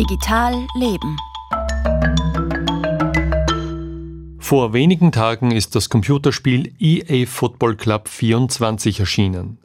Digital Leben. Vor wenigen Tagen ist das Computerspiel EA Football Club 24 erschienen.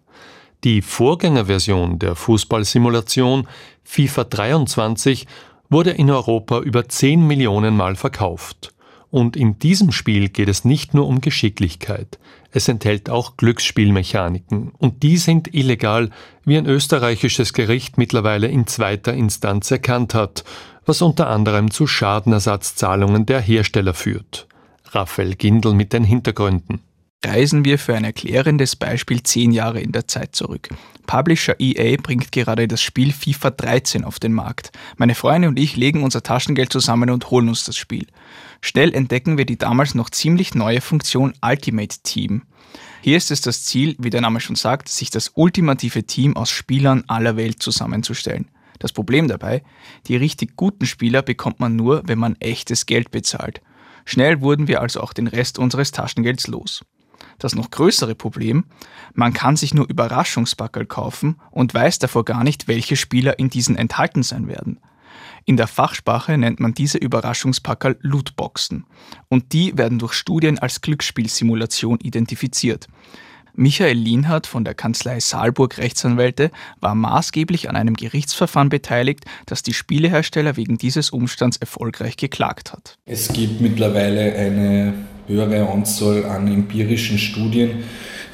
Die Vorgängerversion der Fußballsimulation FIFA 23 wurde in Europa über 10 Millionen Mal verkauft. Und in diesem Spiel geht es nicht nur um Geschicklichkeit. Es enthält auch Glücksspielmechaniken. Und die sind illegal, wie ein österreichisches Gericht mittlerweile in zweiter Instanz erkannt hat, was unter anderem zu Schadenersatzzahlungen der Hersteller führt. Raphael Gindel mit den Hintergründen. Reisen wir für ein erklärendes Beispiel zehn Jahre in der Zeit zurück. Publisher EA bringt gerade das Spiel FIFA 13 auf den Markt. Meine Freunde und ich legen unser Taschengeld zusammen und holen uns das Spiel. Schnell entdecken wir die damals noch ziemlich neue Funktion Ultimate Team. Hier ist es das Ziel, wie der Name schon sagt, sich das ultimative Team aus Spielern aller Welt zusammenzustellen. Das Problem dabei, die richtig guten Spieler bekommt man nur, wenn man echtes Geld bezahlt. Schnell wurden wir also auch den Rest unseres Taschengelds los. Das noch größere Problem, man kann sich nur Überraschungspackel kaufen und weiß davor gar nicht, welche Spieler in diesen enthalten sein werden. In der Fachsprache nennt man diese Überraschungspackerl Lootboxen und die werden durch Studien als Glücksspielsimulation identifiziert. Michael Lienhardt von der Kanzlei Saalburg Rechtsanwälte war maßgeblich an einem Gerichtsverfahren beteiligt, das die Spielehersteller wegen dieses Umstands erfolgreich geklagt hat. Es gibt mittlerweile eine höhere Anzahl an empirischen Studien,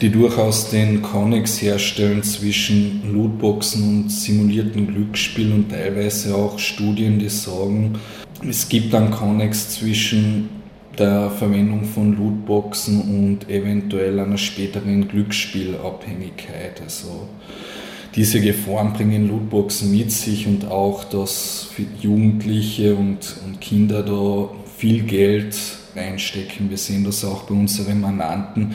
die durchaus den Connex herstellen zwischen Lootboxen und simulierten Glücksspielen und teilweise auch Studien, die sagen, es gibt einen Connex zwischen der Verwendung von Lootboxen und eventuell einer späteren Glücksspielabhängigkeit. Also diese Gefahren bringen Lootboxen mit sich und auch, dass Jugendliche und, und Kinder da viel Geld reinstecken. Wir sehen das auch bei unseren Mandanten,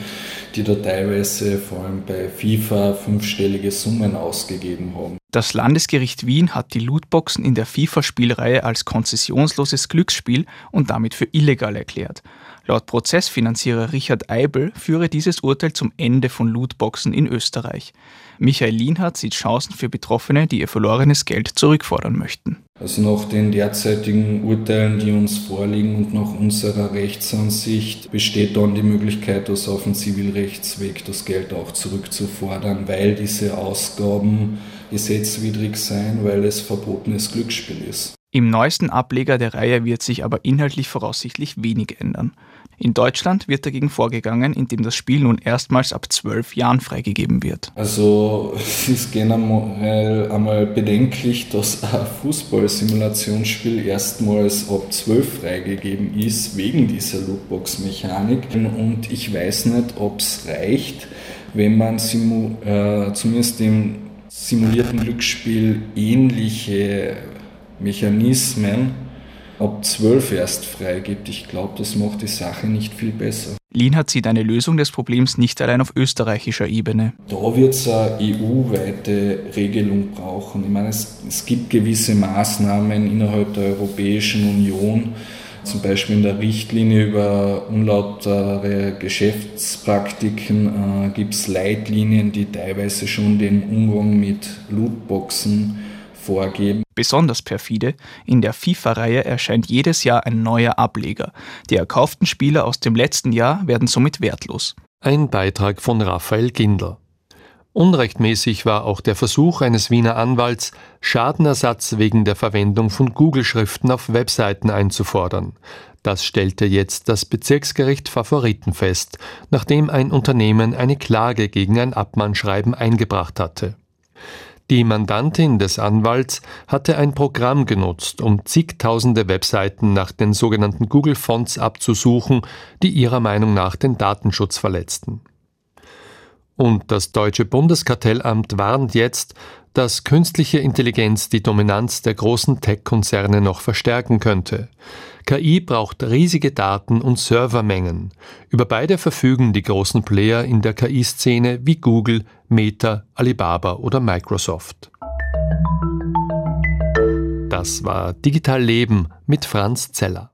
die da teilweise vor allem bei FIFA fünfstellige Summen ausgegeben haben. Das Landesgericht Wien hat die Lootboxen in der FIFA-Spielreihe als konzessionsloses Glücksspiel und damit für illegal erklärt. Laut Prozessfinanzierer Richard Eibel führe dieses Urteil zum Ende von Lootboxen in Österreich. Michael Lienhardt sieht Chancen für Betroffene, die ihr verlorenes Geld zurückfordern möchten. Also nach den derzeitigen Urteilen, die uns vorliegen und nach unserer Rechtsansicht besteht dann die Möglichkeit, dass auf dem Zivilrechtsweg das Geld auch zurückzufordern, weil diese Ausgaben gesetzwidrig seien, weil es verbotenes Glücksspiel ist. Im neuesten Ableger der Reihe wird sich aber inhaltlich voraussichtlich wenig ändern. In Deutschland wird dagegen vorgegangen, indem das Spiel nun erstmals ab zwölf Jahren freigegeben wird. Also es ist generell einmal bedenklich, dass ein Fußballsimulationsspiel erstmals ab zwölf freigegeben ist, wegen dieser Lootbox-Mechanik. Und ich weiß nicht, ob es reicht, wenn man simu äh, zumindest im simulierten Glücksspiel ähnliche Mechanismen ab 12 erst freigibt. Ich glaube, das macht die Sache nicht viel besser. Lienhardt sieht eine Lösung des Problems nicht allein auf österreichischer Ebene. Da wird es eine EU-weite Regelung brauchen. Ich meine, es, es gibt gewisse Maßnahmen innerhalb der Europäischen Union, zum Beispiel in der Richtlinie über unlautere Geschäftspraktiken äh, gibt es Leitlinien, die teilweise schon den Umgang mit Lootboxen vorgeben. Besonders perfide, in der FIFA-Reihe erscheint jedes Jahr ein neuer Ableger. Die erkauften Spieler aus dem letzten Jahr werden somit wertlos. Ein Beitrag von Raphael Gindler. Unrechtmäßig war auch der Versuch eines Wiener Anwalts, Schadenersatz wegen der Verwendung von Google-Schriften auf Webseiten einzufordern. Das stellte jetzt das Bezirksgericht Favoriten fest, nachdem ein Unternehmen eine Klage gegen ein Abmahnschreiben eingebracht hatte. Die Mandantin des Anwalts hatte ein Programm genutzt, um zigtausende Webseiten nach den sogenannten Google Fonts abzusuchen, die ihrer Meinung nach den Datenschutz verletzten. Und das deutsche Bundeskartellamt warnt jetzt, dass künstliche Intelligenz die Dominanz der großen Tech-Konzerne noch verstärken könnte. KI braucht riesige Daten- und Servermengen. Über beide verfügen die großen Player in der KI-Szene wie Google, Meta, Alibaba oder Microsoft. Das war Digital Leben mit Franz Zeller.